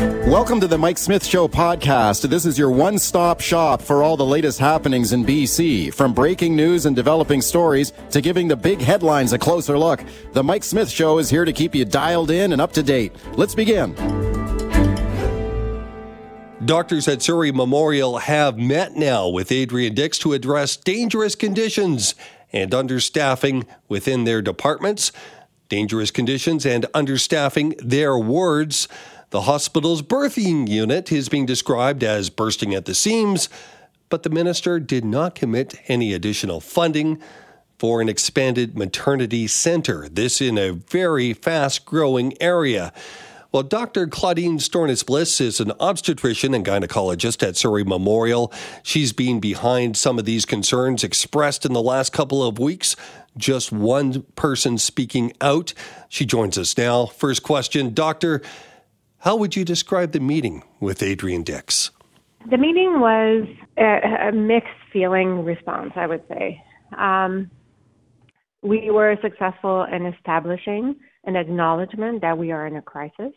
Welcome to the Mike Smith Show podcast. This is your one stop shop for all the latest happenings in BC. From breaking news and developing stories to giving the big headlines a closer look, the Mike Smith Show is here to keep you dialed in and up to date. Let's begin. Doctors at Surrey Memorial have met now with Adrian Dix to address dangerous conditions and understaffing within their departments, dangerous conditions and understaffing their wards. The hospital's birthing unit is being described as bursting at the seams, but the minister did not commit any additional funding for an expanded maternity center. This in a very fast growing area. Well, Dr. Claudine Storness-Bliss is an obstetrician and gynecologist at Surrey Memorial. She's been behind some of these concerns expressed in the last couple of weeks. Just one person speaking out. She joins us now. First question, Doctor. How would you describe the meeting with Adrian Dix? The meeting was a, a mixed feeling response, I would say. Um, we were successful in establishing an acknowledgement that we are in a crisis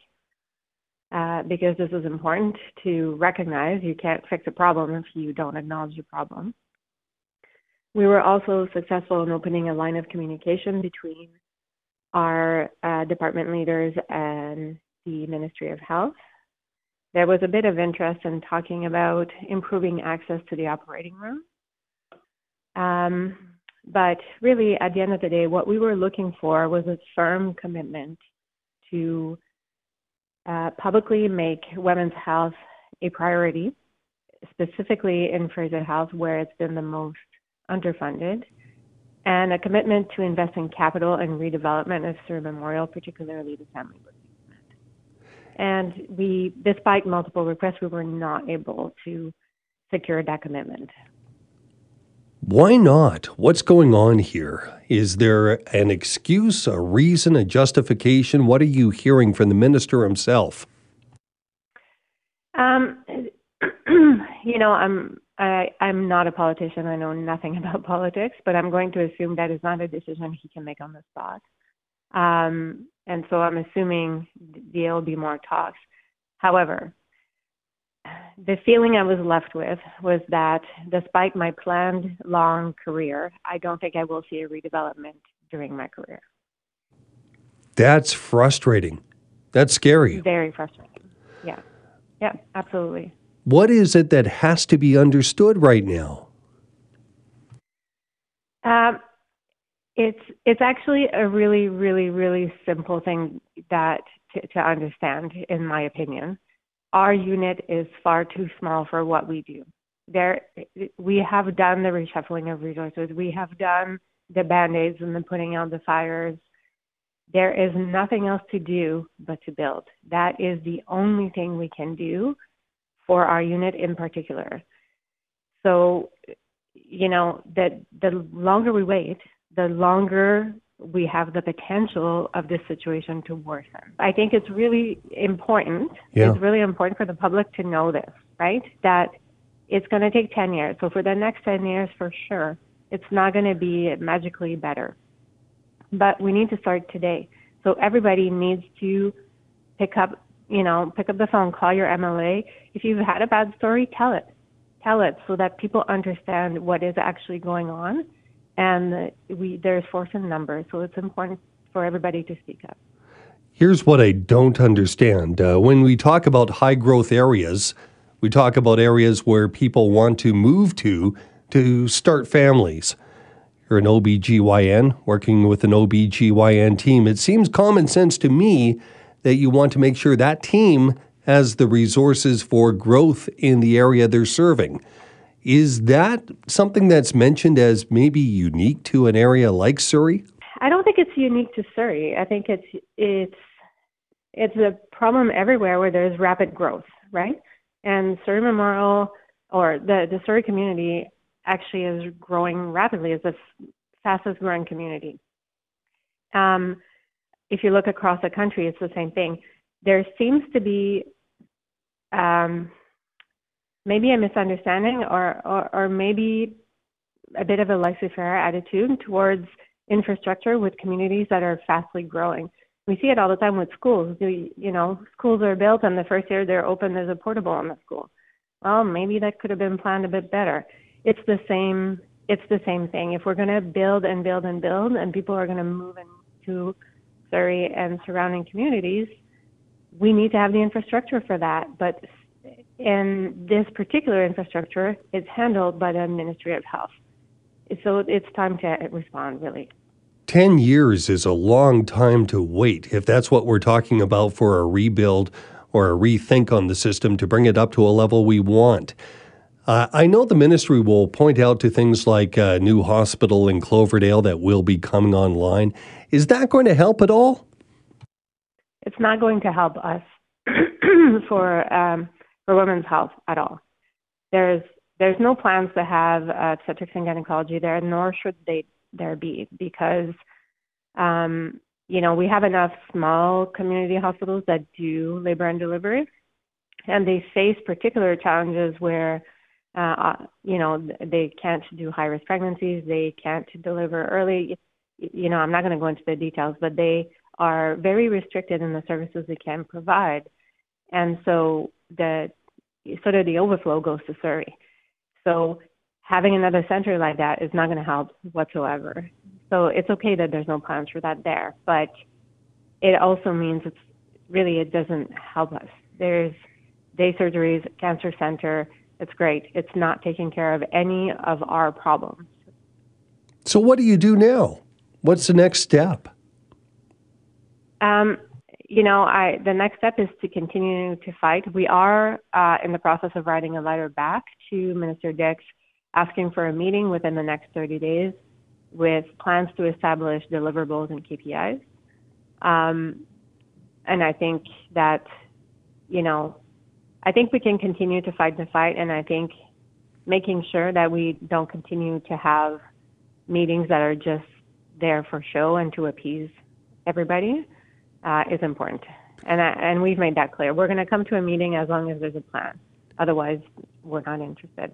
uh, because this is important to recognize. You can't fix a problem if you don't acknowledge the problem. We were also successful in opening a line of communication between our uh, department leaders and the Ministry of Health. There was a bit of interest in talking about improving access to the operating room. Um, but really, at the end of the day, what we were looking for was a firm commitment to uh, publicly make women's health a priority, specifically in Fraser Health, where it's been the most underfunded, and a commitment to invest in capital and redevelopment of Surrey Memorial, particularly the family and we, despite multiple requests, we were not able to secure that commitment. Why not? What's going on here? Is there an excuse, a reason, a justification? What are you hearing from the minister himself? Um, you know, I'm I, I'm not a politician. I know nothing about politics, but I'm going to assume that is not a decision he can make on the spot. Um, and so I'm assuming there will be more talks. However, the feeling I was left with was that despite my planned long career, I don't think I will see a redevelopment during my career. That's frustrating. That's scary. Very frustrating. Yeah. Yeah, absolutely. What is it that has to be understood right now? Um, it's it's actually a really really really simple thing that to, to understand, in my opinion. Our unit is far too small for what we do. There, we have done the reshuffling of resources. We have done the band-aids and the putting out the fires. There is nothing else to do but to build. That is the only thing we can do for our unit in particular. So, you know, that the longer we wait, the longer we have the potential of this situation to worsen. I think it's really important. Yeah. It's really important for the public to know this, right? That it's going to take 10 years. So for the next 10 years, for sure, it's not going to be magically better. But we need to start today. So everybody needs to pick up, you know, pick up the phone, call your MLA. If you've had a bad story, tell it. Tell it so that people understand what is actually going on and we there's force in numbers, so it's important for everybody to speak up. Here's what I don't understand. Uh, when we talk about high growth areas, we talk about areas where people want to move to to start families. You're an OBGYN working with an OBGYN team. It seems common sense to me that you want to make sure that team has the resources for growth in the area they're serving. Is that something that's mentioned as maybe unique to an area like Surrey? I don't think it's unique to Surrey. I think it's it's it's a problem everywhere where there's rapid growth, right? And Surrey Memorial or the the Surrey community actually is growing rapidly. as the fastest growing community. Um, if you look across the country, it's the same thing. There seems to be um, maybe a misunderstanding or, or, or maybe a bit of a laissez-faire attitude towards infrastructure with communities that are fastly growing. We see it all the time with schools. You, you know, schools are built and the first year they're open, there's a portable in the school. Well, maybe that could have been planned a bit better. It's the same. It's the same thing. If we're going to build and build and build, and people are going to move into Surrey and surrounding communities, we need to have the infrastructure for that. But in this particular infrastructure, is handled by the Ministry of Health. So it's time to respond, really. 10 years is a long time to wait if that's what we're talking about for a rebuild or a rethink on the system to bring it up to a level we want. Uh, I know the ministry will point out to things like a new hospital in Cloverdale that will be coming online. Is that going to help at all? It's not going to help us for um, for women's health at all. There's there's no plans to have obstetrics and gynecology there, nor should they there be, because um, you know we have enough small community hospitals that do labor and delivery, and they face particular challenges where uh, uh you know they can't do high risk pregnancies, they can't deliver early. You know, I'm not going to go into the details, but they are very restricted in the services they can provide, and so the sort of the overflow goes to Surrey. So having another center like that is not going to help whatsoever. So it's okay that there's no plans for that there, but it also means it's really it doesn't help us. There's day surgeries, cancer center. It's great. It's not taking care of any of our problems. So what do you do now? What's the next step? Um, you know, I the next step is to continue to fight. We are uh, in the process of writing a letter back to Minister Dix, asking for a meeting within the next 30 days, with plans to establish deliverables and KPIs. Um, and I think that, you know, I think we can continue to fight the fight, and I think making sure that we don't continue to have meetings that are just there for show and to appease everybody uh, is important. And, I, and we've made that clear. We're going to come to a meeting as long as there's a plan. Otherwise, we're not interested.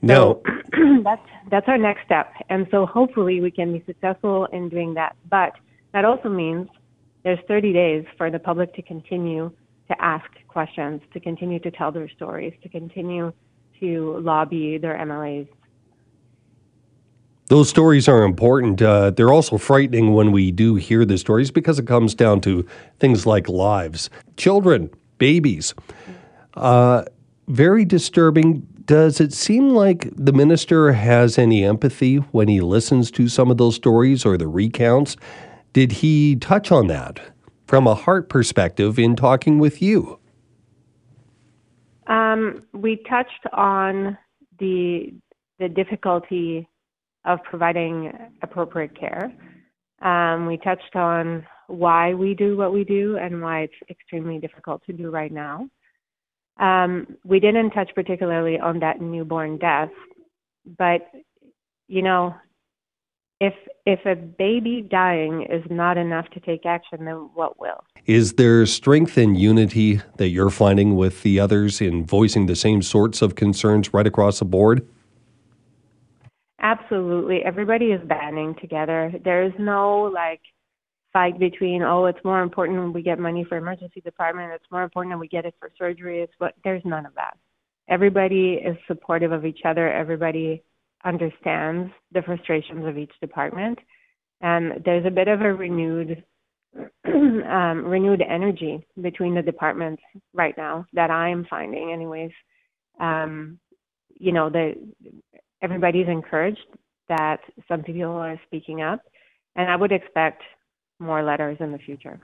No. So that's, that's our next step. And so hopefully we can be successful in doing that. But that also means there's 30 days for the public to continue to ask questions, to continue to tell their stories, to continue to lobby their MLAs those stories are important. Uh, they're also frightening when we do hear the stories because it comes down to things like lives, children, babies. Uh, very disturbing. Does it seem like the minister has any empathy when he listens to some of those stories or the recounts? Did he touch on that from a heart perspective in talking with you? Um, we touched on the the difficulty of providing appropriate care. Um, we touched on why we do what we do and why it's extremely difficult to do right now. Um, we didn't touch particularly on that newborn death, but you know, if if a baby dying is not enough to take action, then what will? Is there strength and unity that you're finding with the others in voicing the same sorts of concerns right across the board? Absolutely. Everybody is banding together. There's no like fight between, oh, it's more important when we get money for emergency department, it's more important when we get it for surgery. It's what there's none of that. Everybody is supportive of each other. Everybody understands the frustrations of each department. And there's a bit of a renewed um, renewed energy between the departments right now that I'm finding anyways. Um, you know, the everybody's encouraged that some people are speaking up, and I would expect more letters in the future.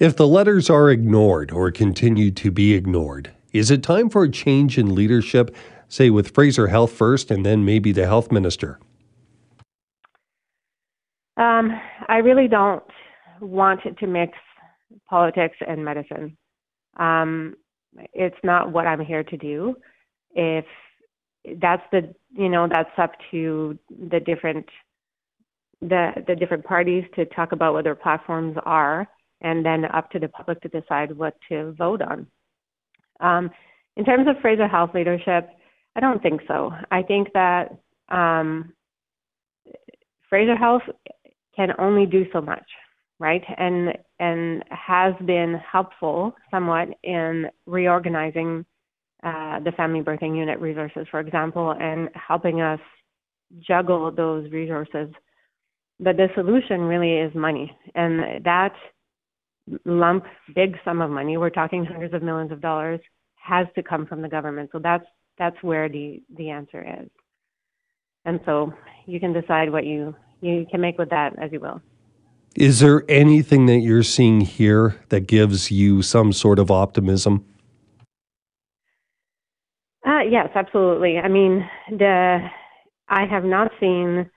If the letters are ignored or continue to be ignored, is it time for a change in leadership, say with Fraser Health first and then maybe the health minister? Um, I really don't want to mix politics and medicine. Um, it's not what I'm here to do. If that's the you know that's up to the different the the different parties to talk about what their platforms are and then up to the public to decide what to vote on um, in terms of fraser health leadership i don't think so i think that um, fraser health can only do so much right? And and has been helpful somewhat in reorganizing uh, the family birthing unit resources, for example, and helping us juggle those resources. But the solution really is money, and that lump, big sum of money, we're talking hundreds of millions of dollars, has to come from the government. So that's that's where the the answer is. And so you can decide what you you can make with that as you will. Is there anything that you're seeing here that gives you some sort of optimism? Yes, absolutely. I mean, the I have not seen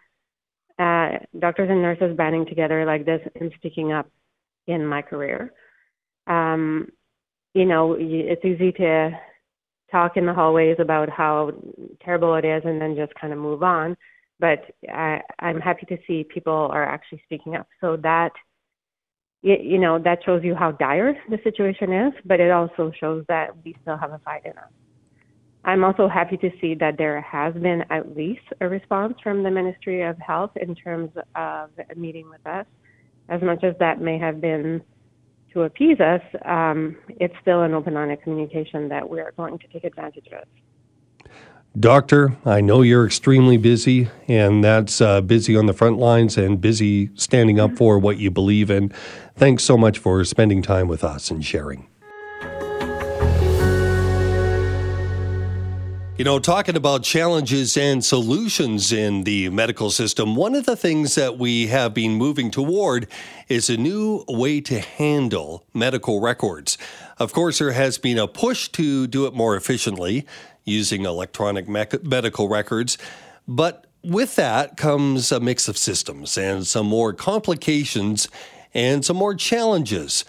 uh, doctors and nurses banding together like this and sticking up in my career. Um, you know, it's easy to talk in the hallways about how terrible it is and then just kind of move on. But I, I'm happy to see people are actually speaking up. So that, you know, that shows you how dire the situation is, but it also shows that we still have a fight in us. I'm also happy to see that there has been at least a response from the Ministry of Health in terms of meeting with us. As much as that may have been to appease us, um, it's still an open line of communication that we're going to take advantage of. Doctor, I know you're extremely busy, and that's uh, busy on the front lines and busy standing up for what you believe in. Thanks so much for spending time with us and sharing. You know, talking about challenges and solutions in the medical system, one of the things that we have been moving toward is a new way to handle medical records. Of course, there has been a push to do it more efficiently using electronic me- medical records, but with that comes a mix of systems and some more complications and some more challenges.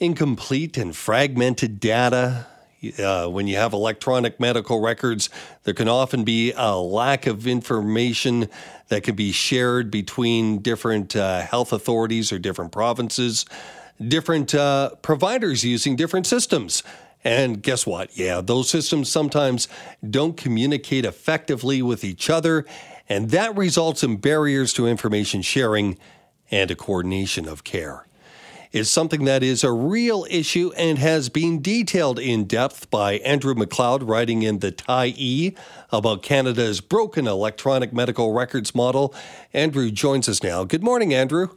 Incomplete and fragmented data, uh, when you have electronic medical records, there can often be a lack of information that can be shared between different uh, health authorities or different provinces, different uh, providers using different systems. And guess what? Yeah, those systems sometimes don't communicate effectively with each other, and that results in barriers to information sharing and a coordination of care is something that is a real issue and has been detailed in depth by Andrew MacLeod, writing in the Tyee about Canada's broken electronic medical records model. Andrew joins us now. Good morning, Andrew.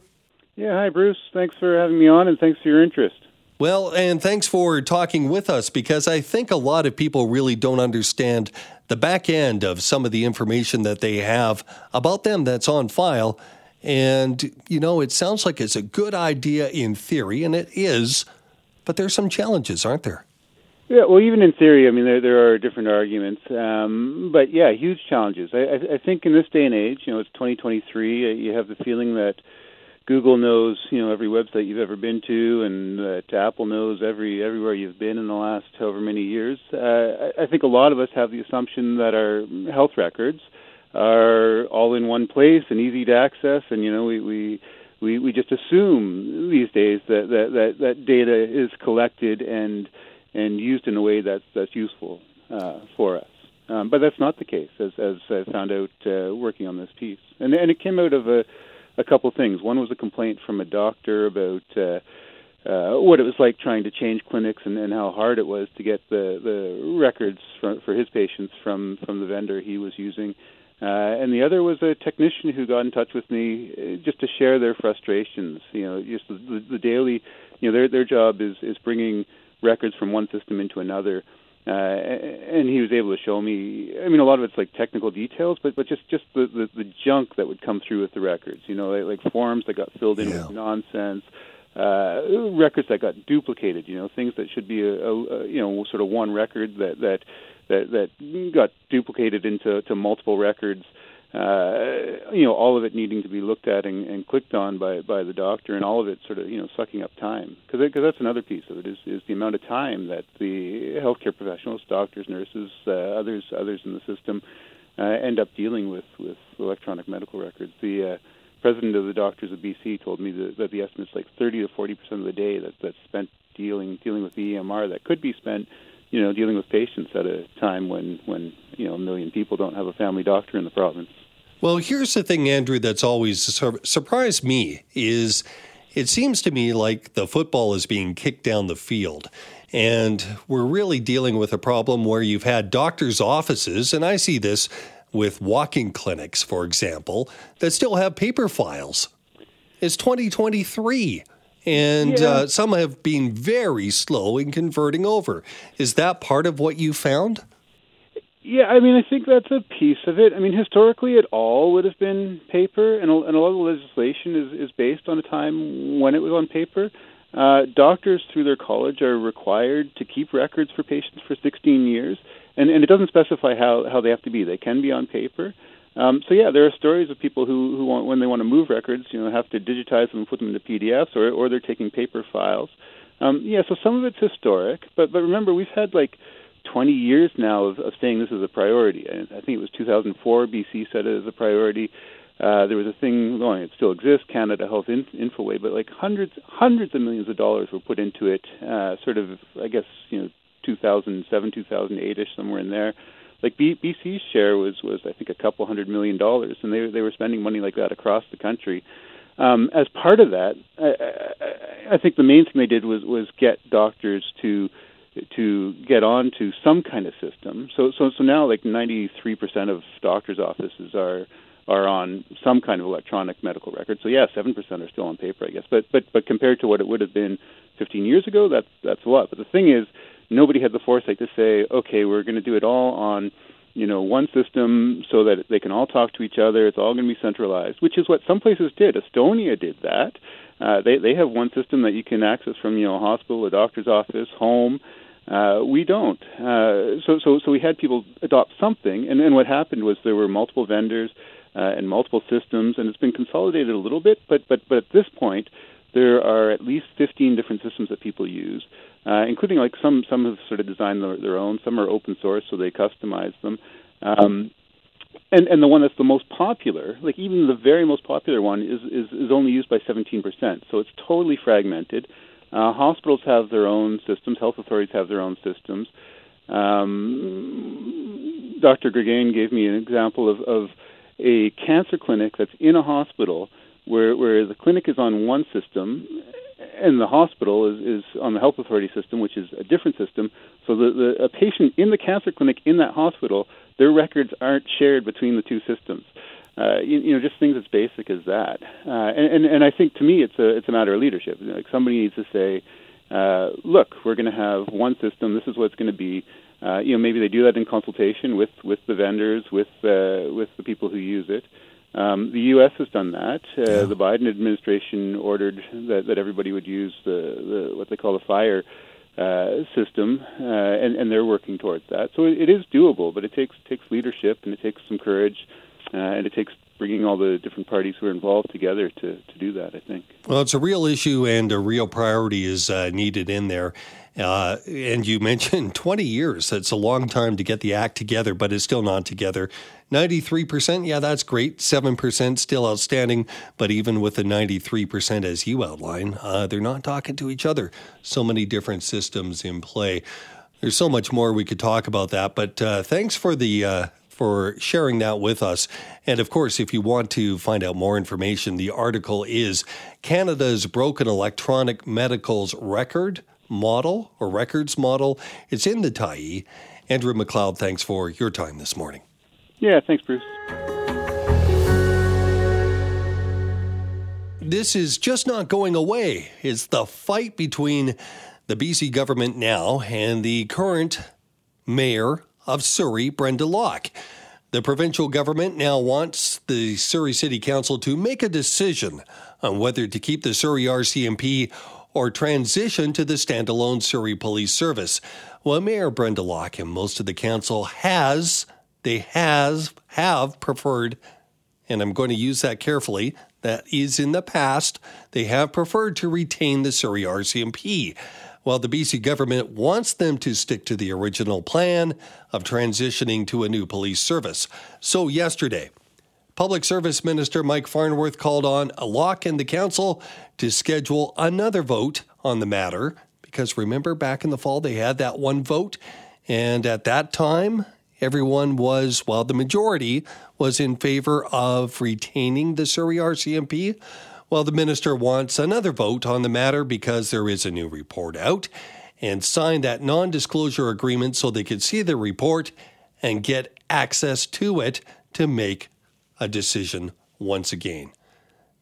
Yeah, hi, Bruce. Thanks for having me on and thanks for your interest. Well, and thanks for talking with us because I think a lot of people really don't understand the back end of some of the information that they have about them that's on file and, you know, it sounds like it's a good idea in theory, and it is, but there's some challenges, aren't there? Yeah, well, even in theory, I mean, there there are different arguments, um, but yeah, huge challenges. I, I think in this day and age, you know, it's 2023. Uh, you have the feeling that Google knows, you know, every website you've ever been to, and that Apple knows every everywhere you've been in the last however many years. Uh, I, I think a lot of us have the assumption that our health records are all in one place and easy to access and you know we we we, we just assume these days that, that, that, that data is collected and and used in a way that's that's useful uh, for us. Um, but that's not the case, as as I found out uh, working on this piece. And and it came out of a a couple things. One was a complaint from a doctor about uh, uh, what it was like trying to change clinics and, and how hard it was to get the the records for, for his patients from from the vendor he was using. Uh, and the other was a technician who got in touch with me uh, just to share their frustrations. You know, just the, the, the daily, you know, their their job is is bringing records from one system into another. Uh, and he was able to show me. I mean, a lot of it's like technical details, but but just just the the, the junk that would come through with the records. You know, like, like forms that got filled in yeah. with nonsense, uh, records that got duplicated. You know, things that should be a, a, a you know sort of one record that that that that got duplicated into to multiple records. Uh, you know, all of it needing to be looked at and, and clicked on by by the doctor, and all of it sort of you know sucking up time because because that's another piece of it is is the amount of time that the healthcare professionals, doctors, nurses, uh, others others in the system uh, end up dealing with with electronic medical records. The uh, president of the doctors of BC told me that, that the is like 30 to 40 percent of the day that that's spent dealing dealing with the EMR that could be spent you know, dealing with patients at a time when, when you know, a million people don't have a family doctor in the province. Well, here's the thing, Andrew, that's always sur- surprised me is it seems to me like the football is being kicked down the field. And we're really dealing with a problem where you've had doctors' offices, and I see this with walking clinics, for example, that still have paper files. It's 2023, and yeah. uh, some have been very slow in converting over. Is that part of what you found? Yeah, I mean, I think that's a piece of it. I mean, historically, it all would have been paper, and a, and a lot of the legislation is, is based on a time when it was on paper. Uh, doctors, through their college, are required to keep records for patients for 16 years, and, and it doesn't specify how, how they have to be. They can be on paper. Um, so yeah, there are stories of people who, who want, when they want to move records, you know, have to digitize them and put them into PDFs, or, or they're taking paper files. Um, yeah, so some of it's historic, but but remember, we've had like 20 years now of, of saying this is a priority. I, I think it was 2004 BC said it as a priority. Uh, there was a thing going; it still exists, Canada Health In- Infoway, but like hundreds, hundreds of millions of dollars were put into it. Uh, sort of, I guess, you know, 2007, 2008 ish, somewhere in there. Like B- BC's share was was I think a couple hundred million dollars, and they they were spending money like that across the country. Um, as part of that, I, I, I think the main thing they did was was get doctors to to get on to some kind of system. So so so now like 93% of doctors' offices are are on some kind of electronic medical record. So yeah, 7% are still on paper, I guess. But but but compared to what it would have been 15 years ago, that's that's a lot. But the thing is, nobody had the foresight to say, okay, we're going to do it all on you know one system so that they can all talk to each other. It's all going to be centralized, which is what some places did. Estonia did that. Uh, they they have one system that you can access from you know a hospital, a doctor's office, home. Uh, we don't. Uh, so, so, so we had people adopt something, and then what happened was there were multiple vendors uh, and multiple systems, and it's been consolidated a little bit. But, but, but at this point, there are at least 15 different systems that people use, uh, including like some some have sort of designed their, their own. Some are open source, so they customize them. Um, and and the one that's the most popular, like even the very most popular one, is is, is only used by 17%. So it's totally fragmented. Uh, hospitals have their own systems. Health authorities have their own systems. Um, Dr. Greggain gave me an example of, of a cancer clinic that's in a hospital where, where the clinic is on one system and the hospital is, is on the health authority system, which is a different system. So the, the a patient in the cancer clinic in that hospital, their records aren't shared between the two systems uh, you, you know, just things as basic as that. Uh, and, and and I think to me, it's a it's a matter of leadership. Like somebody needs to say, uh, look, we're going to have one system. This is what it's going to be. Uh, you know, maybe they do that in consultation with with the vendors, with uh, with the people who use it. Um, the U.S. has done that. Uh, yeah. The Biden administration ordered that, that everybody would use the, the what they call the FHIR uh, system, uh, and, and they're working towards that. So it, it is doable, but it takes takes leadership and it takes some courage uh, and it takes bringing all the different parties who are involved together to, to do that, I think. Well, it's a real issue and a real priority is uh, needed in there. Uh, and you mentioned 20 years. That's a long time to get the act together, but it's still not together. 93%, yeah, that's great. 7% still outstanding. But even with the 93%, as you outline, uh, they're not talking to each other. So many different systems in play. There's so much more we could talk about that. But uh, thanks for the uh, for sharing that with us. And of course, if you want to find out more information, the article is Canada's Broken Electronic Medicals Record Model or Records Model. It's in the Tyee. Andrew MacLeod, thanks for your time this morning. Yeah, thanks, Bruce. This is just not going away. It's the fight between the BC government now and the current mayor of Surrey, Brenda Locke. The provincial government now wants the Surrey City Council to make a decision on whether to keep the Surrey RCMP or transition to the standalone Surrey Police Service. Well, Mayor Brenda Locke and most of the council has, they has, have preferred, and I'm going to use that carefully, that is in the past, they have preferred to retain the Surrey RCMP while the BC government wants them to stick to the original plan of transitioning to a new police service. So, yesterday, Public Service Minister Mike Farnworth called on Locke and the council to schedule another vote on the matter because remember back in the fall they had that one vote and at that time everyone was well the majority was in favor of retaining the Surrey RCMP Well, the minister wants another vote on the matter because there is a new report out and signed that non disclosure agreement so they could see the report and get access to it to make a decision once again.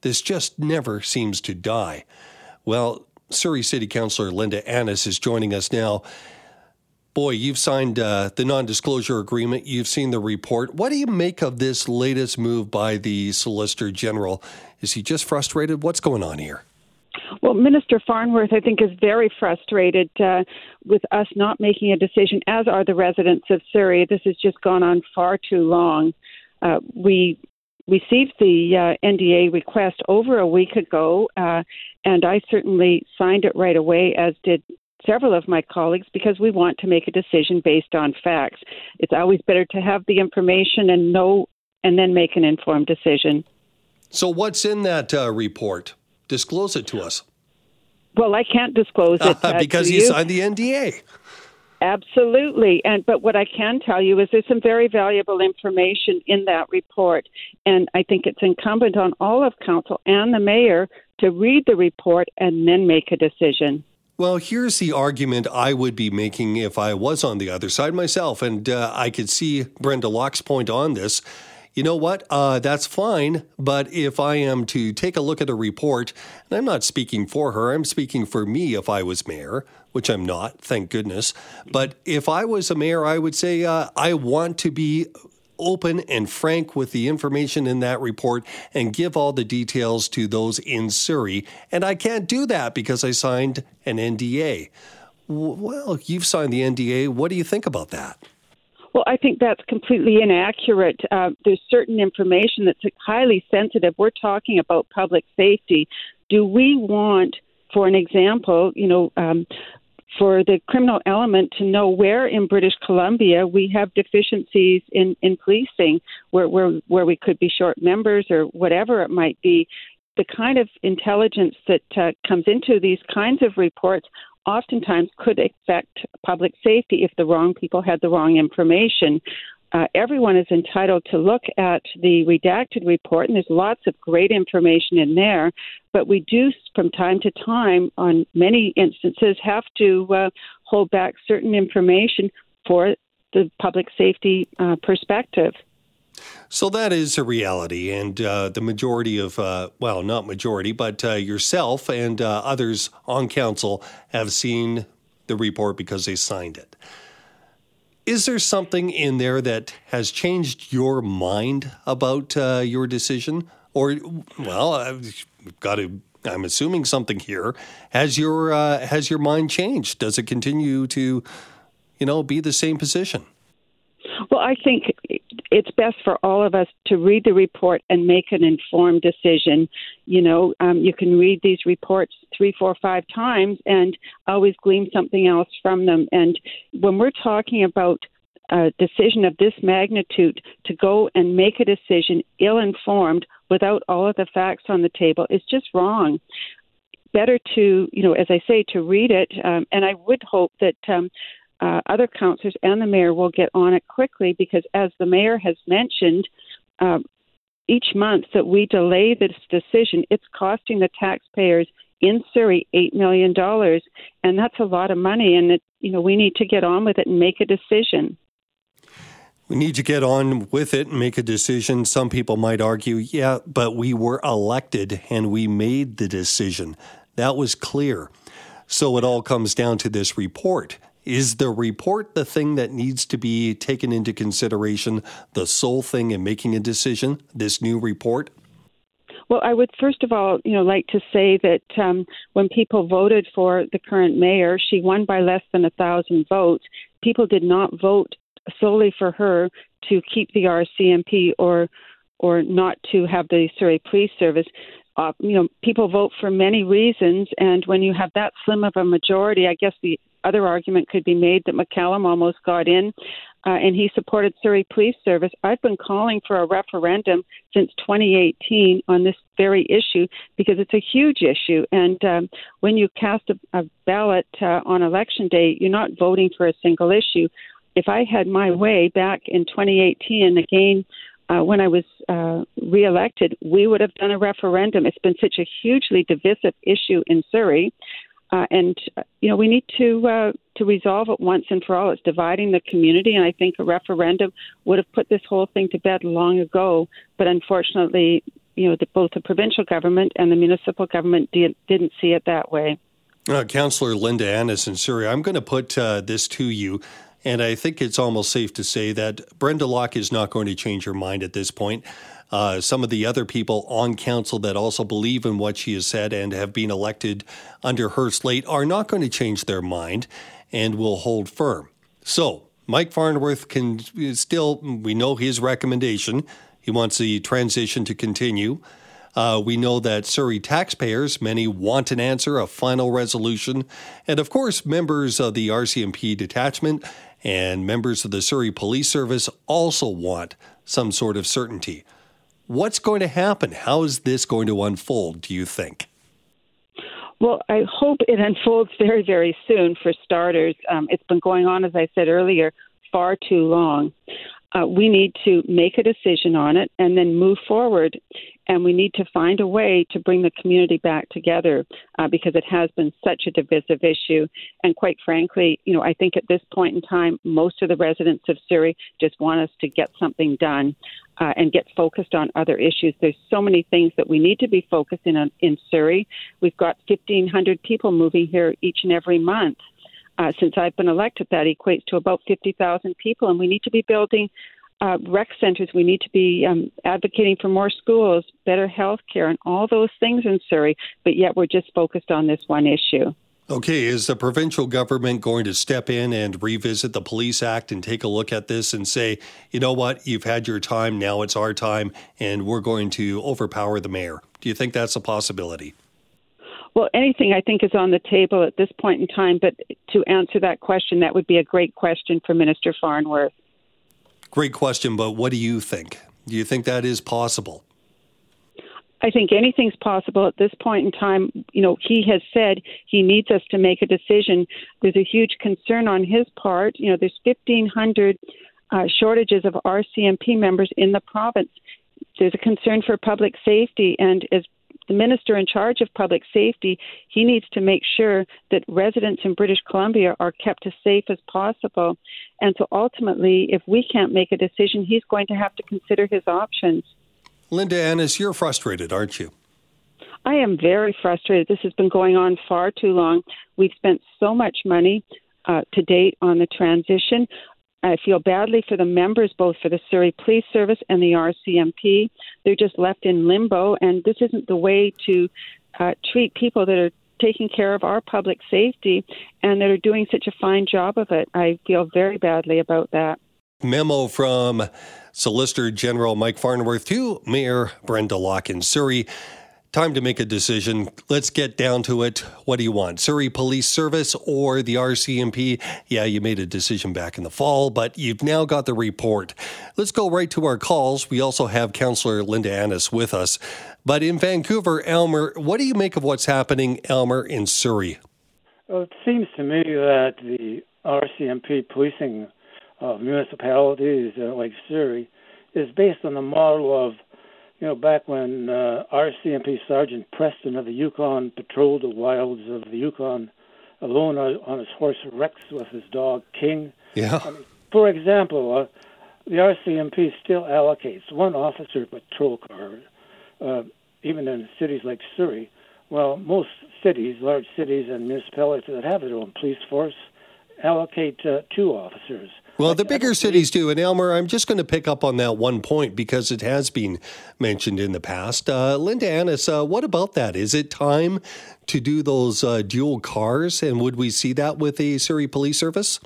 This just never seems to die. Well, Surrey City Councillor Linda Annis is joining us now. Boy, you've signed uh, the non disclosure agreement. You've seen the report. What do you make of this latest move by the Solicitor General? Is he just frustrated? What's going on here? Well, Minister Farnworth, I think, is very frustrated uh, with us not making a decision, as are the residents of Surrey. This has just gone on far too long. Uh, we received the uh, NDA request over a week ago, uh, and I certainly signed it right away, as did several of my colleagues, because we want to make a decision based on facts. It's always better to have the information and know, and then make an informed decision. So, what's in that uh, report? Disclose it to us. Well, I can't disclose it uh, because you, signed the NDA. Absolutely. And but what I can tell you is there's some very valuable information in that report and I think it's incumbent on all of council and the mayor to read the report and then make a decision. Well, here's the argument I would be making if I was on the other side myself, and uh, I could see Brenda Locke's point on this you know what? Uh, that's fine. But if I am to take a look at a report, and I'm not speaking for her, I'm speaking for me if I was mayor, which I'm not, thank goodness. But if I was a mayor, I would say uh, I want to be open and frank with the information in that report and give all the details to those in Surrey. And I can't do that because I signed an NDA. Well, you've signed the NDA. What do you think about that? Well, I think that's completely inaccurate. Uh, there's certain information that's highly sensitive. We're talking about public safety. Do we want, for an example, you know, um, for the criminal element to know where in British Columbia we have deficiencies in, in policing, where, where where we could be short members or whatever it might be. The kind of intelligence that uh, comes into these kinds of reports oftentimes could affect public safety if the wrong people had the wrong information. Uh, everyone is entitled to look at the redacted report, and there's lots of great information in there. But we do, from time to time, on many instances, have to uh, hold back certain information for the public safety uh, perspective. So that is a reality, and uh, the majority of, uh, well, not majority, but uh, yourself and uh, others on council have seen the report because they signed it. Is there something in there that has changed your mind about uh, your decision? Or, well, I've got to. I'm assuming something here. Has your uh, has your mind changed? Does it continue to, you know, be the same position? Well, I think it's best for all of us to read the report and make an informed decision. You know, um, you can read these reports three, four, five times and always glean something else from them. And when we're talking about a decision of this magnitude to go and make a decision ill informed without all of the facts on the table is just wrong better to, you know, as I say, to read it. Um, and I would hope that um, uh, other councillors and the mayor will get on it quickly because, as the mayor has mentioned, uh, each month that we delay this decision, it's costing the taxpayers in Surrey eight million dollars, and that's a lot of money. And it, you know, we need to get on with it and make a decision. We need to get on with it and make a decision. Some people might argue, yeah, but we were elected and we made the decision. That was clear. So it all comes down to this report. Is the report the thing that needs to be taken into consideration, the sole thing in making a decision, this new report? Well, I would first of all, you know, like to say that um, when people voted for the current mayor, she won by less than a thousand votes. People did not vote solely for her to keep the RCMP or or not to have the Surrey Police Service. Uh, you know, people vote for many reasons, and when you have that slim of a majority, I guess the other argument could be made that McCallum almost got in. Uh, and he supported Surrey Police Service. I've been calling for a referendum since 2018 on this very issue because it's a huge issue. And um, when you cast a, a ballot uh, on election day, you're not voting for a single issue. If I had my way back in 2018, again, uh, when I was uh, reelected, we would have done a referendum. It's been such a hugely divisive issue in Surrey. Uh, and uh, you know we need to uh, to resolve it once and for all. It's dividing the community, and I think a referendum would have put this whole thing to bed long ago. But unfortunately, you know, the, both the provincial government and the municipal government did, didn't see it that way. Uh, Councillor Linda Annis in Surrey, I'm going to put uh, this to you. And I think it's almost safe to say that Brenda Locke is not going to change her mind at this point. Uh, some of the other people on council that also believe in what she has said and have been elected under her slate are not going to change their mind and will hold firm. So, Mike Farnworth can still, we know his recommendation. He wants the transition to continue. Uh, we know that Surrey taxpayers, many want an answer, a final resolution. And of course, members of the RCMP detachment and members of the Surrey Police Service also want some sort of certainty. What's going to happen? How is this going to unfold, do you think? Well, I hope it unfolds very, very soon for starters. Um, it's been going on, as I said earlier, far too long. Uh, we need to make a decision on it and then move forward and we need to find a way to bring the community back together uh, because it has been such a divisive issue. And quite frankly, you know, I think at this point in time, most of the residents of Surrey just want us to get something done uh, and get focused on other issues. There's so many things that we need to be focusing on in Surrey. We've got 1,500 people moving here each and every month. Uh, since I've been elected, that equates to about 50,000 people, and we need to be building uh, rec centers. We need to be um, advocating for more schools, better health care, and all those things in Surrey, but yet we're just focused on this one issue. Okay, is the provincial government going to step in and revisit the Police Act and take a look at this and say, you know what, you've had your time, now it's our time, and we're going to overpower the mayor? Do you think that's a possibility? Well, anything I think is on the table at this point in time, but to answer that question, that would be a great question for Minister Farnworth. Great question, but what do you think? Do you think that is possible? I think anything's possible at this point in time. You know, he has said he needs us to make a decision. There's a huge concern on his part. You know, there's 1,500 uh, shortages of RCMP members in the province. There's a concern for public safety, and as the minister in charge of public safety, he needs to make sure that residents in British Columbia are kept as safe as possible. And so ultimately, if we can't make a decision, he's going to have to consider his options. Linda Annis, you're frustrated, aren't you? I am very frustrated. This has been going on far too long. We've spent so much money uh, to date on the transition. I feel badly for the members, both for the Surrey Police Service and the RCMP. They're just left in limbo, and this isn't the way to uh, treat people that are taking care of our public safety and that are doing such a fine job of it. I feel very badly about that. Memo from Solicitor General Mike Farnworth to Mayor Brenda Locke in Surrey Time to make a decision. Let's get down to it. What do you want? Surrey Police Service or the RCMP? Yeah, you made a decision back in the fall, but you've now got the report. Let's go right to our calls. We also have Councillor Linda Annis with us. But in Vancouver, Elmer, what do you make of what's happening, Elmer, in Surrey? Well, it seems to me that the RCMP policing of municipalities uh, like Surrey is based on the model of you know, back when uh, RCMP Sergeant Preston of the Yukon patrolled the wilds of the Yukon alone on his horse Rex with his dog King. Yeah. I mean, for example, uh, the RCMP still allocates one officer patrol car, uh, even in cities like Surrey. Well, most cities, large cities and municipalities that have their own police force, allocate uh, two officers. Well, the bigger cities do. And Elmer, I'm just going to pick up on that one point because it has been mentioned in the past. Uh, Linda Annis, uh, what about that? Is it time to do those uh, dual cars? And would we see that with the Surrey Police Service?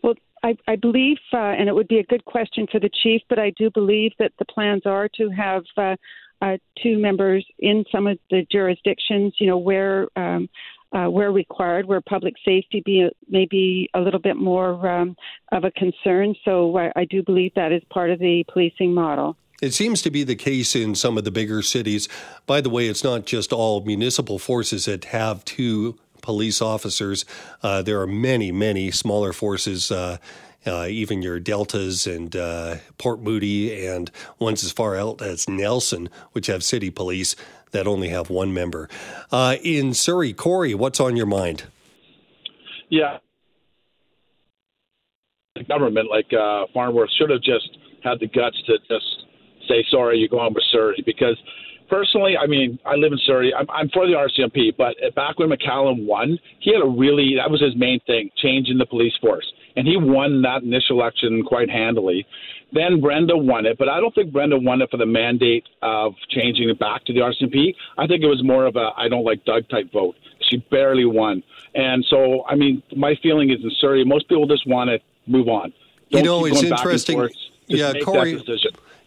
Well, I, I believe, uh, and it would be a good question for the chief, but I do believe that the plans are to have uh, uh, two members in some of the jurisdictions, you know, where um, uh, where required, where public safety be a, may be a little bit more um, of a concern. So I, I do believe that is part of the policing model. It seems to be the case in some of the bigger cities. By the way, it's not just all municipal forces that have two police officers. Uh, there are many, many smaller forces uh, uh, even your Deltas and uh, Port Moody and ones as far out as Nelson, which have city police that only have one member. Uh, in Surrey, Corey, what's on your mind? Yeah. The government, like uh, Farnworth, should have just had the guts to just say, sorry, you're going with Surrey. Because personally, I mean, I live in Surrey. I'm, I'm for the RCMP, but back when McCallum won, he had a really, that was his main thing, changing the police force. And he won that initial election quite handily. Then Brenda won it, but I don't think Brenda won it for the mandate of changing it back to the RCMP. I think it was more of a I don't like Doug type vote. She barely won. And so, I mean, my feeling is in Surrey, most people just want to move on. Don't you know, it's interesting. Yeah, Corey.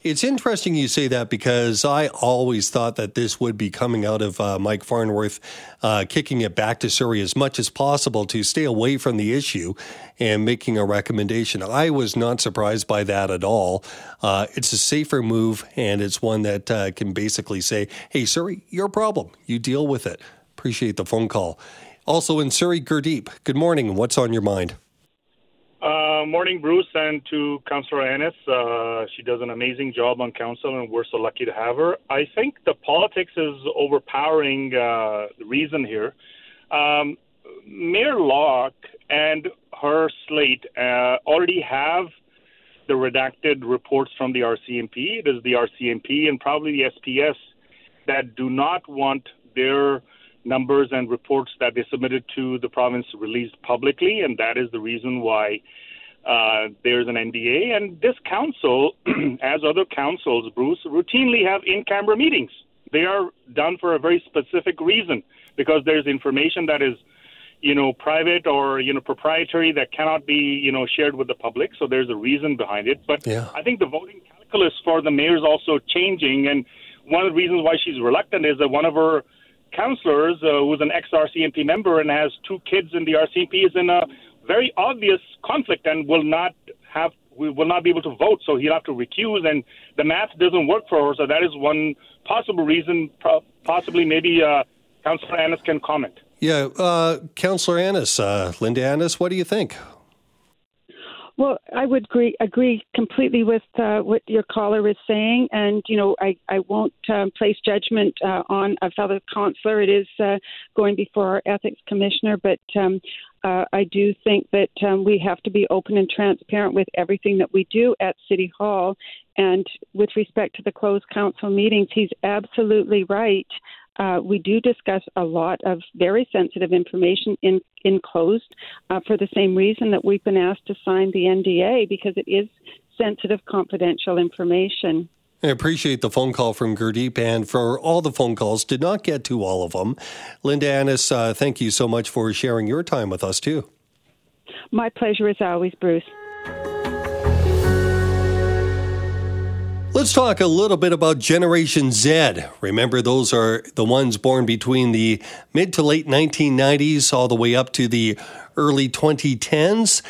It's interesting you say that because I always thought that this would be coming out of uh, Mike Farnworth uh, kicking it back to Surrey as much as possible to stay away from the issue and making a recommendation. I was not surprised by that at all. Uh, it's a safer move, and it's one that uh, can basically say, hey, Surrey, your problem. You deal with it. Appreciate the phone call. Also in Surrey, Gurdeep, good morning. What's on your mind? Uh, morning, Bruce, and to Councillor Annis. Uh, she does an amazing job on council, and we're so lucky to have her. I think the politics is overpowering uh, the reason here. Um, Mayor Locke and her slate uh, already have the redacted reports from the RCMP. It is the RCMP and probably the SPS that do not want their numbers and reports that they submitted to the province released publicly, and that is the reason why uh, there's an NDA. And this council, as other councils, Bruce, routinely have in camera meetings. They are done for a very specific reason because there's information that is you know, private or you know proprietary that cannot be you know shared with the public. So there's a reason behind it. But yeah. I think the voting calculus for the mayor is also changing, and one of the reasons why she's reluctant is that one of her councillors, uh, who's an ex RCMP member and has two kids in the RCMP, is in a very obvious conflict and will not have we will not be able to vote, so he'll have to recuse, and the math doesn't work for her. So that is one possible reason. Possibly, maybe uh, Councillor Annis can comment. Yeah, uh, Councillor Annis, uh, Linda Annis, what do you think? Well, I would agree agree completely with uh, what your caller is saying, and you know, I I won't um, place judgment uh, on a fellow councillor. It is uh, going before our ethics commissioner, but um, uh, I do think that um, we have to be open and transparent with everything that we do at City Hall. And with respect to the closed council meetings, he's absolutely right uh, we do discuss a lot of very sensitive information in, in closed uh, for the same reason that we've been asked to sign the NDA because it is sensitive, confidential information. I appreciate the phone call from Gurdeep and for all the phone calls. Did not get to all of them. Linda Annis, uh, thank you so much for sharing your time with us, too. My pleasure as always, Bruce. Let's talk a little bit about Generation Z. Remember, those are the ones born between the mid to late 1990s all the way up to the early 2010s.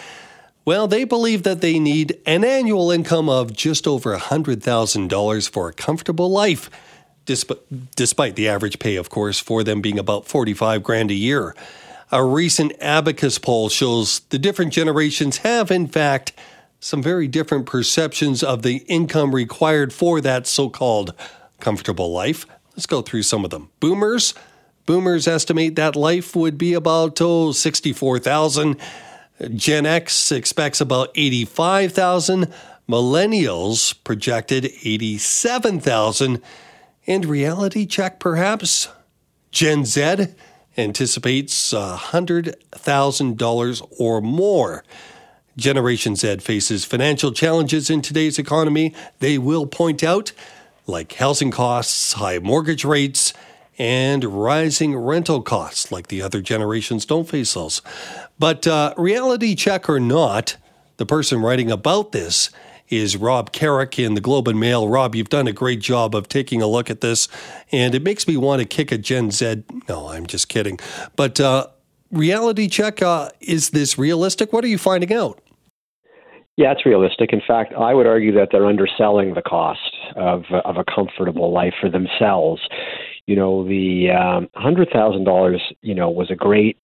Well, they believe that they need an annual income of just over $100,000 for a comfortable life, despite the average pay, of course, for them being about 45 grand a year. A recent Abacus poll shows the different generations have, in fact, some very different perceptions of the income required for that so called comfortable life. Let's go through some of them. Boomers. Boomers estimate that life would be about oh, 64,000. Gen X expects about 85,000. Millennials projected 87,000. And reality check perhaps? Gen Z anticipates $100,000 or more. Generation Z faces financial challenges in today's economy, they will point out, like housing costs, high mortgage rates, and rising rental costs, like the other generations don't face those. But uh, reality check or not, the person writing about this is Rob Carrick in the Globe and Mail. Rob, you've done a great job of taking a look at this, and it makes me want to kick a Gen Z. No, I'm just kidding. But uh, reality check, uh, is this realistic? What are you finding out? Yeah, it's realistic. In fact, I would argue that they're underselling the cost of of a comfortable life for themselves. You know, the um, hundred thousand dollars, you know, was a great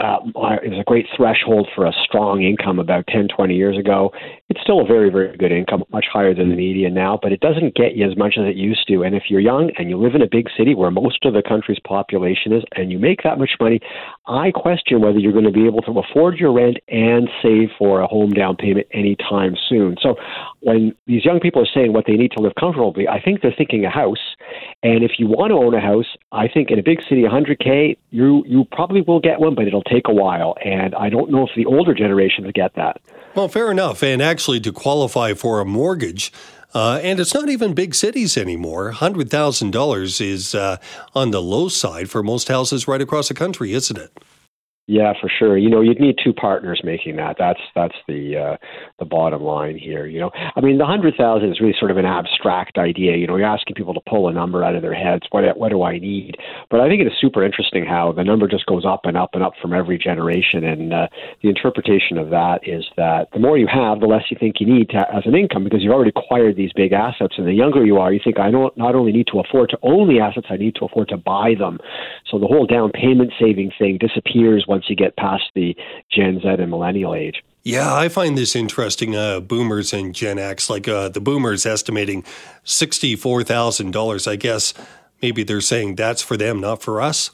uh, it was a great threshold for a strong income about 10, 20 years ago. It's still a very, very good income, much higher than the median now, but it doesn't get you as much as it used to. And if you're young and you live in a big city where most of the country's population is, and you make that much money, I question whether you're going to be able to afford your rent and save for a home down payment anytime soon. So when these young people are saying what they need to live comfortably, I think they're thinking a house. And if you want to own a house, I think in a big city, 100K, you you probably will get one, but it'll take a while. And I don't know if the older generations get that. Well, fair enough. And actually, to qualify for a mortgage, uh, and it's not even big cities anymore. $100,000 is uh, on the low side for most houses right across the country, isn't it? Yeah, for sure. You know, you'd need two partners making that. That's that's the uh, the bottom line here. You know, I mean, the hundred thousand is really sort of an abstract idea. You know, you're asking people to pull a number out of their heads. What what do I need? But I think it is super interesting how the number just goes up and up and up from every generation. And uh, the interpretation of that is that the more you have, the less you think you need to, as an income because you've already acquired these big assets. And the younger you are, you think I don't not only need to afford to own the assets, I need to afford to buy them. So the whole down payment saving thing disappears once you get past the Gen Z and millennial age. Yeah, I find this interesting. Uh, boomers and Gen X, like uh, the boomers estimating $64,000. I guess maybe they're saying that's for them, not for us.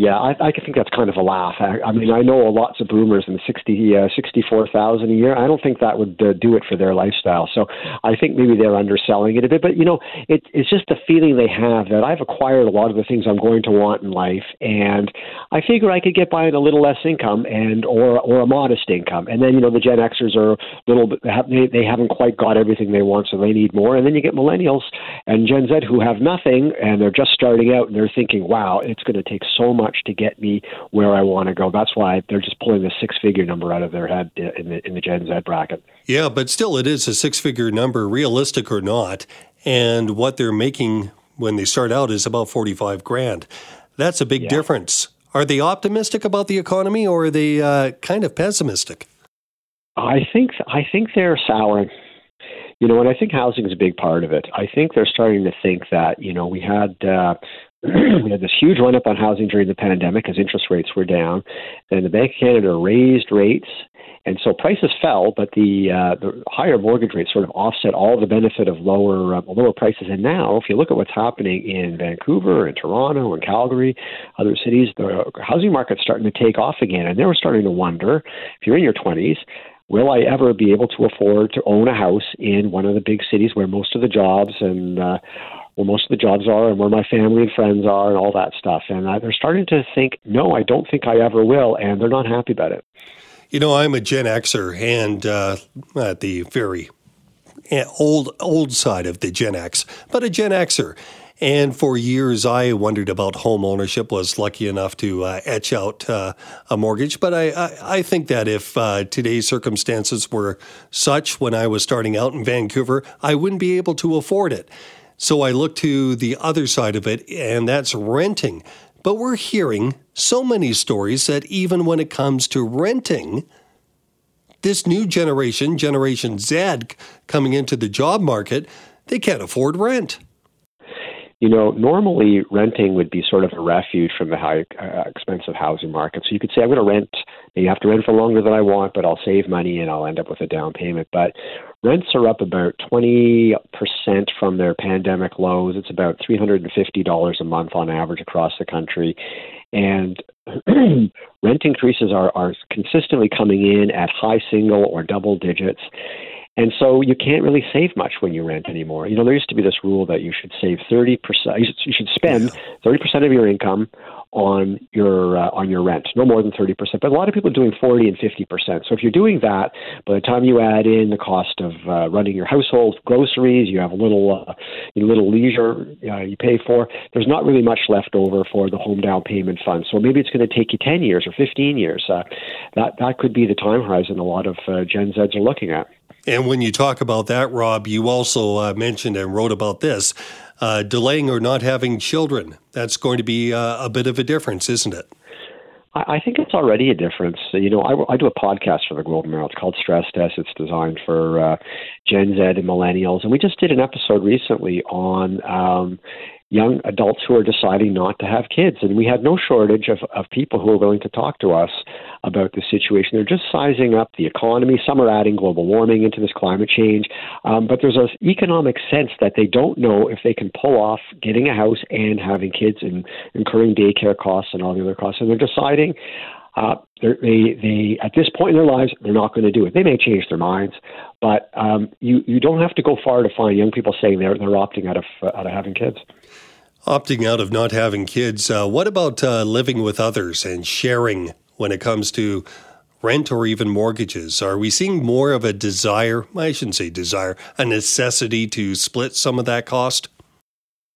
Yeah, I, I think that's kind of a laugh. I, I mean, I know lots of boomers and 60, uh, 64,000 a year. I don't think that would uh, do it for their lifestyle. So I think maybe they're underselling it a bit. But, you know, it, it's just the feeling they have that I've acquired a lot of the things I'm going to want in life. And I figure I could get by on a little less income and or, or a modest income. And then, you know, the Gen Xers are a little bit, they, they haven't quite got everything they want, so they need more. And then you get millennials and Gen Z who have nothing and they're just starting out and they're thinking, wow, it's going to take so much to get me where I want to go. That's why they're just pulling the six figure number out of their head in the in the Gen Z bracket. Yeah, but still, it is a six figure number, realistic or not. And what they're making when they start out is about forty five grand. That's a big yeah. difference. Are they optimistic about the economy, or are they uh, kind of pessimistic? I think I think they're sour. You know, and I think housing is a big part of it. I think they're starting to think that you know we had uh, we had this huge run up on housing during the pandemic as interest rates were down. Then the Bank of Canada raised rates, and so prices fell, but the uh, the higher mortgage rates sort of offset all the benefit of lower uh, lower prices. And now, if you look at what's happening in Vancouver and Toronto and Calgary, other cities, the housing market's starting to take off again, and they were starting to wonder if you're in your 20s will I ever be able to afford to own a house in one of the big cities where most of the jobs and uh, where most of the jobs are and where my family and friends are and all that stuff. And uh, they're starting to think, no, I don't think I ever will, and they're not happy about it. You know, I'm a Gen Xer, and uh, at the very eh, old old side of the Gen X, but a Gen Xer. And for years, I wondered about home ownership. Was lucky enough to uh, etch out uh, a mortgage, but I, I, I think that if uh, today's circumstances were such when I was starting out in Vancouver, I wouldn't be able to afford it. So I look to the other side of it, and that's renting. But we're hearing so many stories that even when it comes to renting, this new generation, Generation Z, coming into the job market, they can't afford rent. You know, normally renting would be sort of a refuge from the high uh, expensive housing market. So you could say, I'm going to rent. You have to rent for longer than I want, but I'll save money and I'll end up with a down payment. But Rents are up about 20% from their pandemic lows. It's about $350 a month on average across the country. And rent increases are, are consistently coming in at high single or double digits. And so you can't really save much when you rent anymore. You know, there used to be this rule that you should save 30%, you should spend 30% of your income on your uh, on your rent, no more than 30%. But a lot of people are doing 40 and 50%. So if you're doing that, by the time you add in the cost of uh, running your household, groceries, you have a little uh, little leisure uh, you pay for. There's not really much left over for the home down payment fund. So maybe it's going to take you 10 years or 15 years. Uh, that that could be the time horizon a lot of uh, Gen Zs are looking at. And when you talk about that, Rob, you also uh, mentioned and wrote about this uh, delaying or not having children. That's going to be uh, a bit of a difference, isn't it? I think it's already a difference. You know, I, I do a podcast for the Globe and Mail. It's called Stress Test. It's designed for uh, Gen Z and millennials, and we just did an episode recently on um, young adults who are deciding not to have kids. And we had no shortage of, of people who are willing to talk to us about the situation. They're just sizing up the economy. Some are adding global warming into this climate change. Um, but there's an economic sense that they don't know if they can pull off getting a house and having kids and incurring daycare costs and all the other costs. And they're deciding. Uh, they, they, at this point in their lives, they're not going to do it. They may change their minds, but um, you, you don't have to go far to find young people saying they're, they're opting out of, uh, out of having kids. Opting out of not having kids. Uh, what about uh, living with others and sharing when it comes to rent or even mortgages? Are we seeing more of a desire? I shouldn't say desire, a necessity to split some of that cost?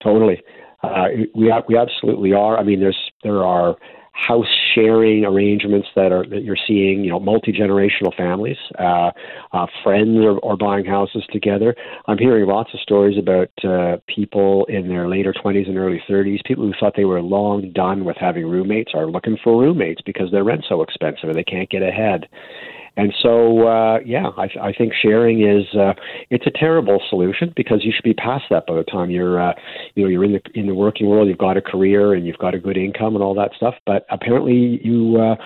Totally. Uh, we we absolutely are. I mean, there's there are house sharing arrangements that are that you're seeing, you know, multi generational families, uh, uh, friends are, are buying houses together. I'm hearing lots of stories about uh, people in their later 20s and early 30s, people who thought they were long done with having roommates are looking for roommates because their rent's so expensive and they can't get ahead. And so, uh, yeah, I, I think sharing is uh, it's a terrible solution because you should be past that by the time you're, uh, you know, you're in the in the working world. You've got a career and you've got a good income and all that stuff. But apparently, you. Uh,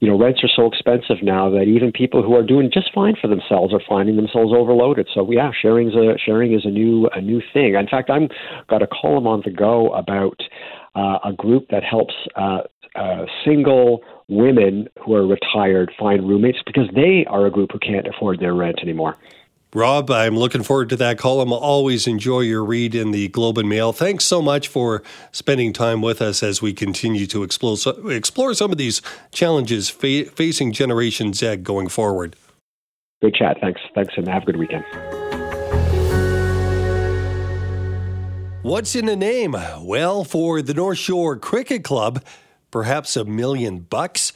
you know, rents are so expensive now that even people who are doing just fine for themselves are finding themselves overloaded. So yeah, sharing is a sharing is a new a new thing. In fact, I'm got a column on the go about uh, a group that helps uh, uh, single women who are retired find roommates because they are a group who can't afford their rent anymore. Rob, I'm looking forward to that column. I'll always enjoy your read in the Globe and Mail. Thanks so much for spending time with us as we continue to explore, explore some of these challenges fa- facing Generation Z going forward. Good chat. Thanks. Thanks, and have a good weekend. What's in a name? Well, for the North Shore Cricket Club, perhaps a million bucks.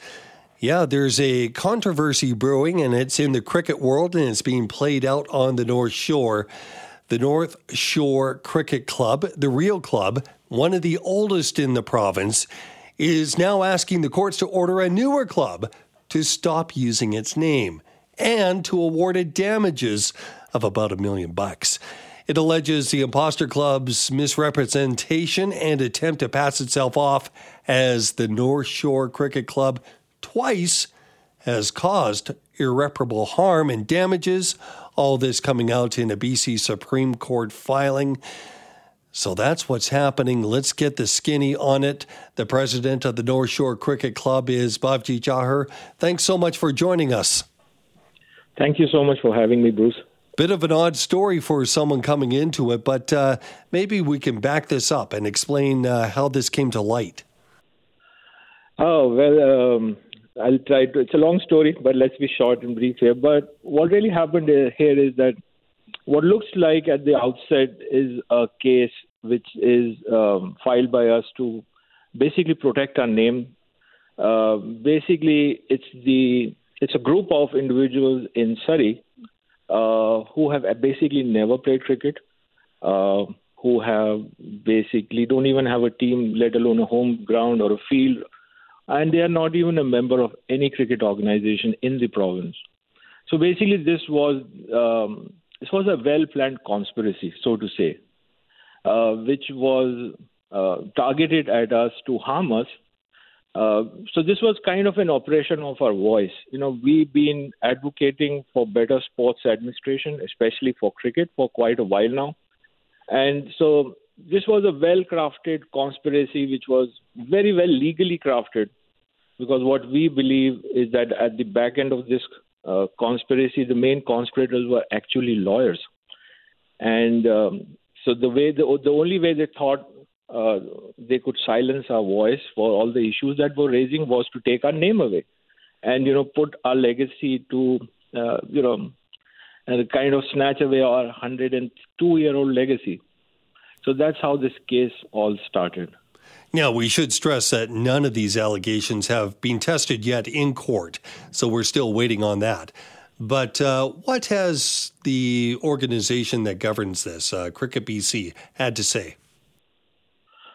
Yeah, there's a controversy brewing, and it's in the cricket world, and it's being played out on the North Shore. The North Shore Cricket Club, the real club, one of the oldest in the province, is now asking the courts to order a newer club to stop using its name and to award it damages of about a million bucks. It alleges the Imposter Club's misrepresentation and attempt to pass itself off as the North Shore Cricket Club twice has caused irreparable harm and damages. All this coming out in a BC Supreme Court filing. So that's what's happening. Let's get the skinny on it. The president of the North Shore Cricket Club is Bhavjit Jauhar. Thanks so much for joining us. Thank you so much for having me, Bruce. Bit of an odd story for someone coming into it, but uh, maybe we can back this up and explain uh, how this came to light. Oh, well, um, I'll try to. It's a long story, but let's be short and brief here. But what really happened here is that what looks like at the outset is a case which is um, filed by us to basically protect our name. Uh, basically, it's the it's a group of individuals in Surrey uh, who have basically never played cricket, uh, who have basically don't even have a team, let alone a home ground or a field, and they are not even a member of any cricket organization in the province. So basically, this was um, this was a well-planned conspiracy, so to say, uh, which was uh, targeted at us to harm us uh, so this was kind of an operation of our voice. You know, we've been advocating for better sports administration, especially for cricket, for quite a while now. And so this was a well-crafted conspiracy, which was very well legally crafted, because what we believe is that at the back end of this uh, conspiracy, the main conspirators were actually lawyers, and um, so the way the, the only way they thought uh, they could silence our voice for all the issues that were raising was to take our name away and you know put our legacy to uh, you know and kind of snatch away our 102 year old legacy so that's how this case all started now, we should stress that none of these allegations have been tested yet in court, so we're still waiting on that. But uh, what has the organization that governs this, uh, Cricket BC, had to say?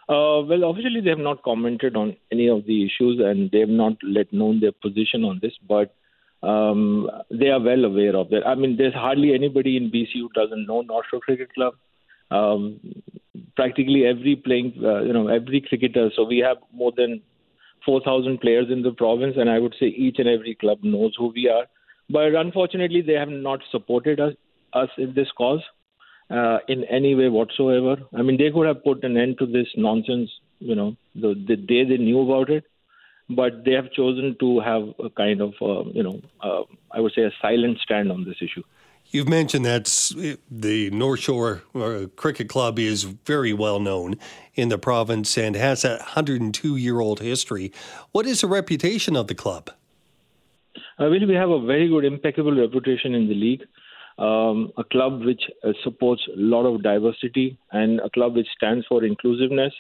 Uh, well, officially they have not commented on any of the issues, and they have not let known their position on this. But um, they are well aware of that. I mean, there's hardly anybody in BC who doesn't know North Shore Cricket Club. um, practically every playing, uh, you know, every cricketer. So we have more than 4,000 players in the province, and I would say each and every club knows who we are. But unfortunately, they have not supported us, us in this cause uh, in any way whatsoever. I mean, they could have put an end to this nonsense, you know, the, the day they knew about it, but they have chosen to have a kind of, uh, you know, uh, I would say a silent stand on this issue. You've mentioned that the North Shore Cricket Club is very well known in the province and has a 102 year old history. What is the reputation of the club? Uh, well, we have a very good, impeccable reputation in the league. Um, a club which uh, supports a lot of diversity and a club which stands for inclusiveness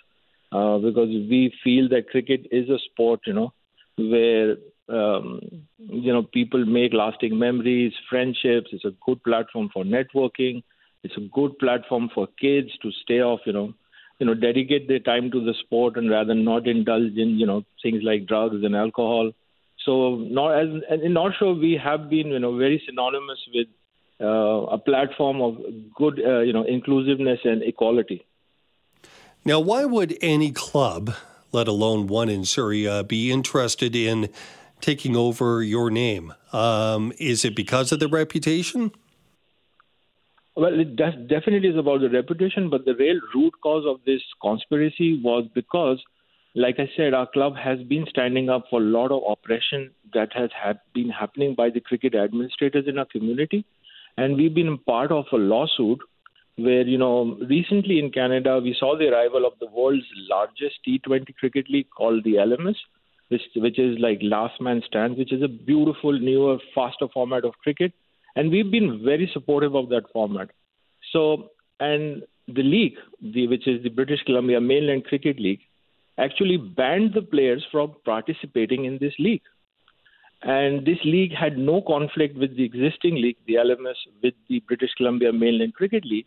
uh, because we feel that cricket is a sport, you know, where um, you know people make lasting memories, friendships. It's a good platform for networking. It's a good platform for kids to stay off, you know, you know, dedicate their time to the sport and rather not indulge in, you know, things like drugs and alcohol. So, not as in North Shore, we have been, you know, very synonymous with uh, a platform of good, uh, you know, inclusiveness and equality. Now, why would any club, let alone one in uh, be interested in taking over your name? Um, is it because of the reputation? Well, it definitely is about the reputation, but the real root cause of this conspiracy was because, like I said, our club has been standing up for a lot of oppression that has had been happening by the cricket administrators in our community. And we've been part of a lawsuit where, you know, recently in Canada, we saw the arrival of the world's largest T20 cricket league called the LMS which which is like last man stands, which is a beautiful, newer, faster format of cricket, and we've been very supportive of that format. So, and the league, the, which is the British Columbia Mainland Cricket League, actually banned the players from participating in this league. And this league had no conflict with the existing league, the LMS, with the British Columbia Mainland Cricket League,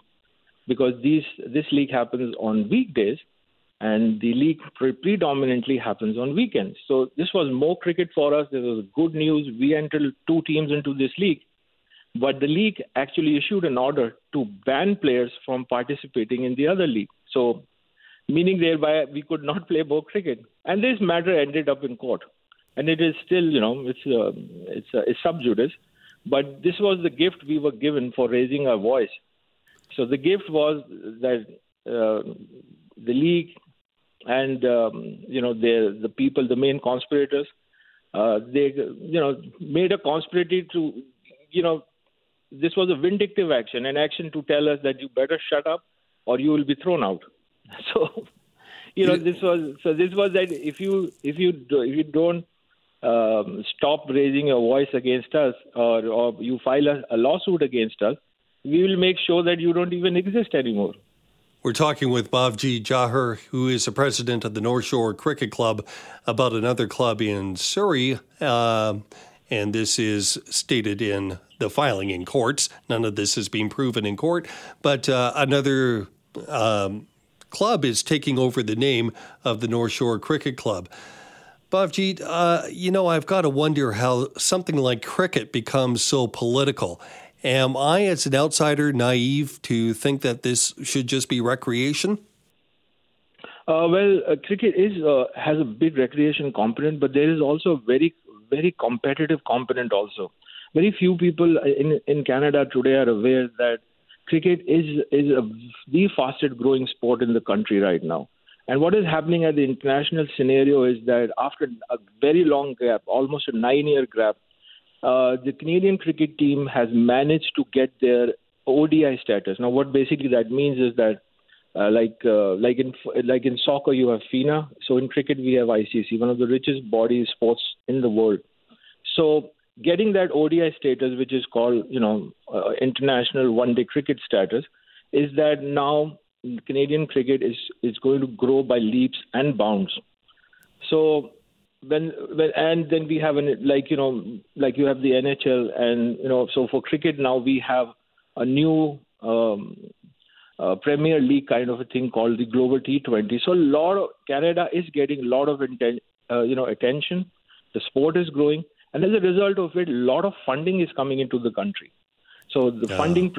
because these, this league happens on weekdays and the league pre- predominantly happens on weekends. So this was more cricket for us. This was good news. We entered two teams into this league, but the league actually issued an order to ban players from participating in the other league. So, meaning thereby we could not play more cricket, and this matter ended up in court, and it is still, you know, it's uh, it's uh, it's sub judice, but this was the gift we were given for raising our voice. So the gift was that. Uh, the league and um, you know the the people, the main conspirators, uh, they you know made a conspiracy to you know this was a vindictive action, an action to tell us that you better shut up or you will be thrown out. So you know this was so this was that if you if you do, if you don't um, stop raising your voice against us or, or you file a, a lawsuit against us, we will make sure that you don't even exist anymore. We're talking with Bhavjit Jauhar, who is the president of the North Shore Cricket Club, about another club in Surrey. Uh, and this is stated in the filing in courts. None of this is being proven in court. But uh, another um, club is taking over the name of the North Shore Cricket Club. Bhavjit, uh, you know, I've got to wonder how something like cricket becomes so political. Am I, as an outsider, naive to think that this should just be recreation? Uh, well, uh, cricket is uh, has a big recreation component, but there is also a very very competitive component also. Very few people in in Canada today are aware that cricket is is a, the fastest growing sport in the country right now. And what is happening at the international scenario is that after a very long gap, almost a nine year gap, uh, the Canadian cricket team has managed to get their ODI status. Now, what basically that means is that, uh, like uh, like in like in soccer, you have FINA. So in cricket, we have ICC, one of the richest body sports in the world. So getting that ODI status, which is called you know uh, international one day cricket status, is that now Canadian cricket is is going to grow by leaps and bounds. So when, when and then we have an like you know like you have the NHL and you know so for cricket now we have a new um, uh, Premier League kind of a thing called the Global T20. So a lot of Canada is getting a lot of inten- uh, you know attention. The sport is growing, and as a result of it, a lot of funding is coming into the country. So the funding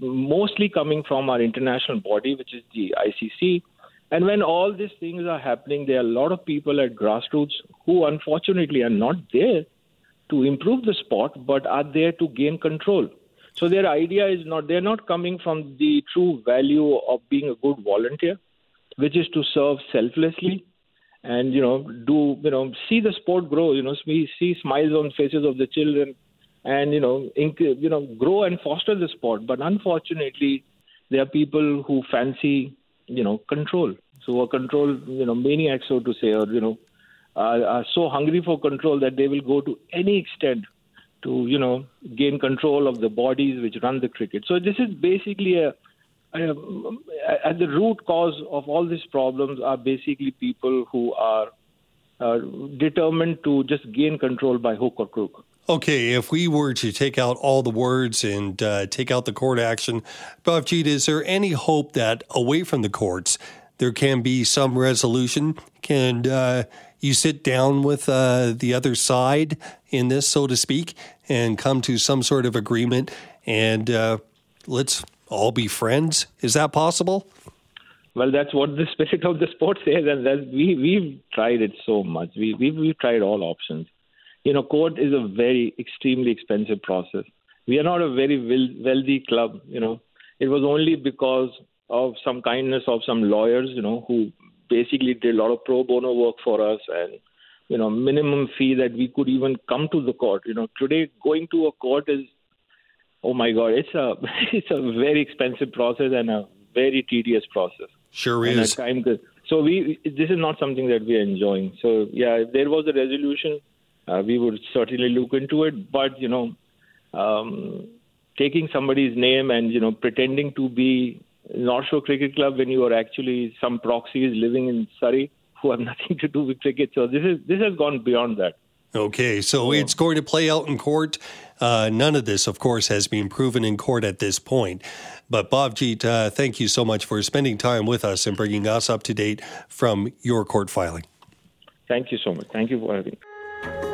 mostly coming from our international body, which is the ICC. And when all these things are happening, there are a lot of people at grassroots who unfortunately are not there to improve the sport, but are there to gain control. So their idea is not, they're not coming from the true value of being a good volunteer, which is to serve selflessly and, you know, do, you know, see the sport grow, you know, we see smiles on faces of the children and, you know, inc- you know, grow and foster the sport. But unfortunately, there are people who fancy, you know, control. So a control, you know, maniacs, so to say, or, you know, are, are so hungry for control that they will go to any extent to you know gain control of the bodies which run the cricket. So this is basically a, a, at the root cause of all these problems are basically people who are uh, determined to just gain control by hook or crook. Okay, if we were to take out all the words and uh, take out the court action, Bhavjit, is there any hope that away from the courts there can be some resolution? Can uh, you sit down with uh, the other side in this, so to speak, and come to some sort of agreement and uh, let's all be friends? Is that possible? Well, that's what the spirit of the sport says, and we we've tried it so much. We we've, we've tried all options. You know, court is a very extremely expensive process. We are not a very wealthy club. You know, it was only because of some kindness of some lawyers, you know, who basically did a lot of pro bono work for us and you know minimum fee that we could even come to the court you know today going to a court is oh my god it's a it's a very expensive process and a very tedious process sure is time so we this is not something that we are enjoying so yeah if there was a resolution uh, we would certainly look into it but you know um, taking somebody's name and you know pretending to be North Shore Cricket Club when you are actually some proxies living in Surrey who have nothing to do with cricket. So this is this has gone beyond that. Okay, so it's going to play out in court. Uh, none of this, of course, has been proven in court at this point. But Bhavjit, uh, thank you so much for spending time with us and bringing us up to date from your court filing. Thank you so much. Thank you for having me.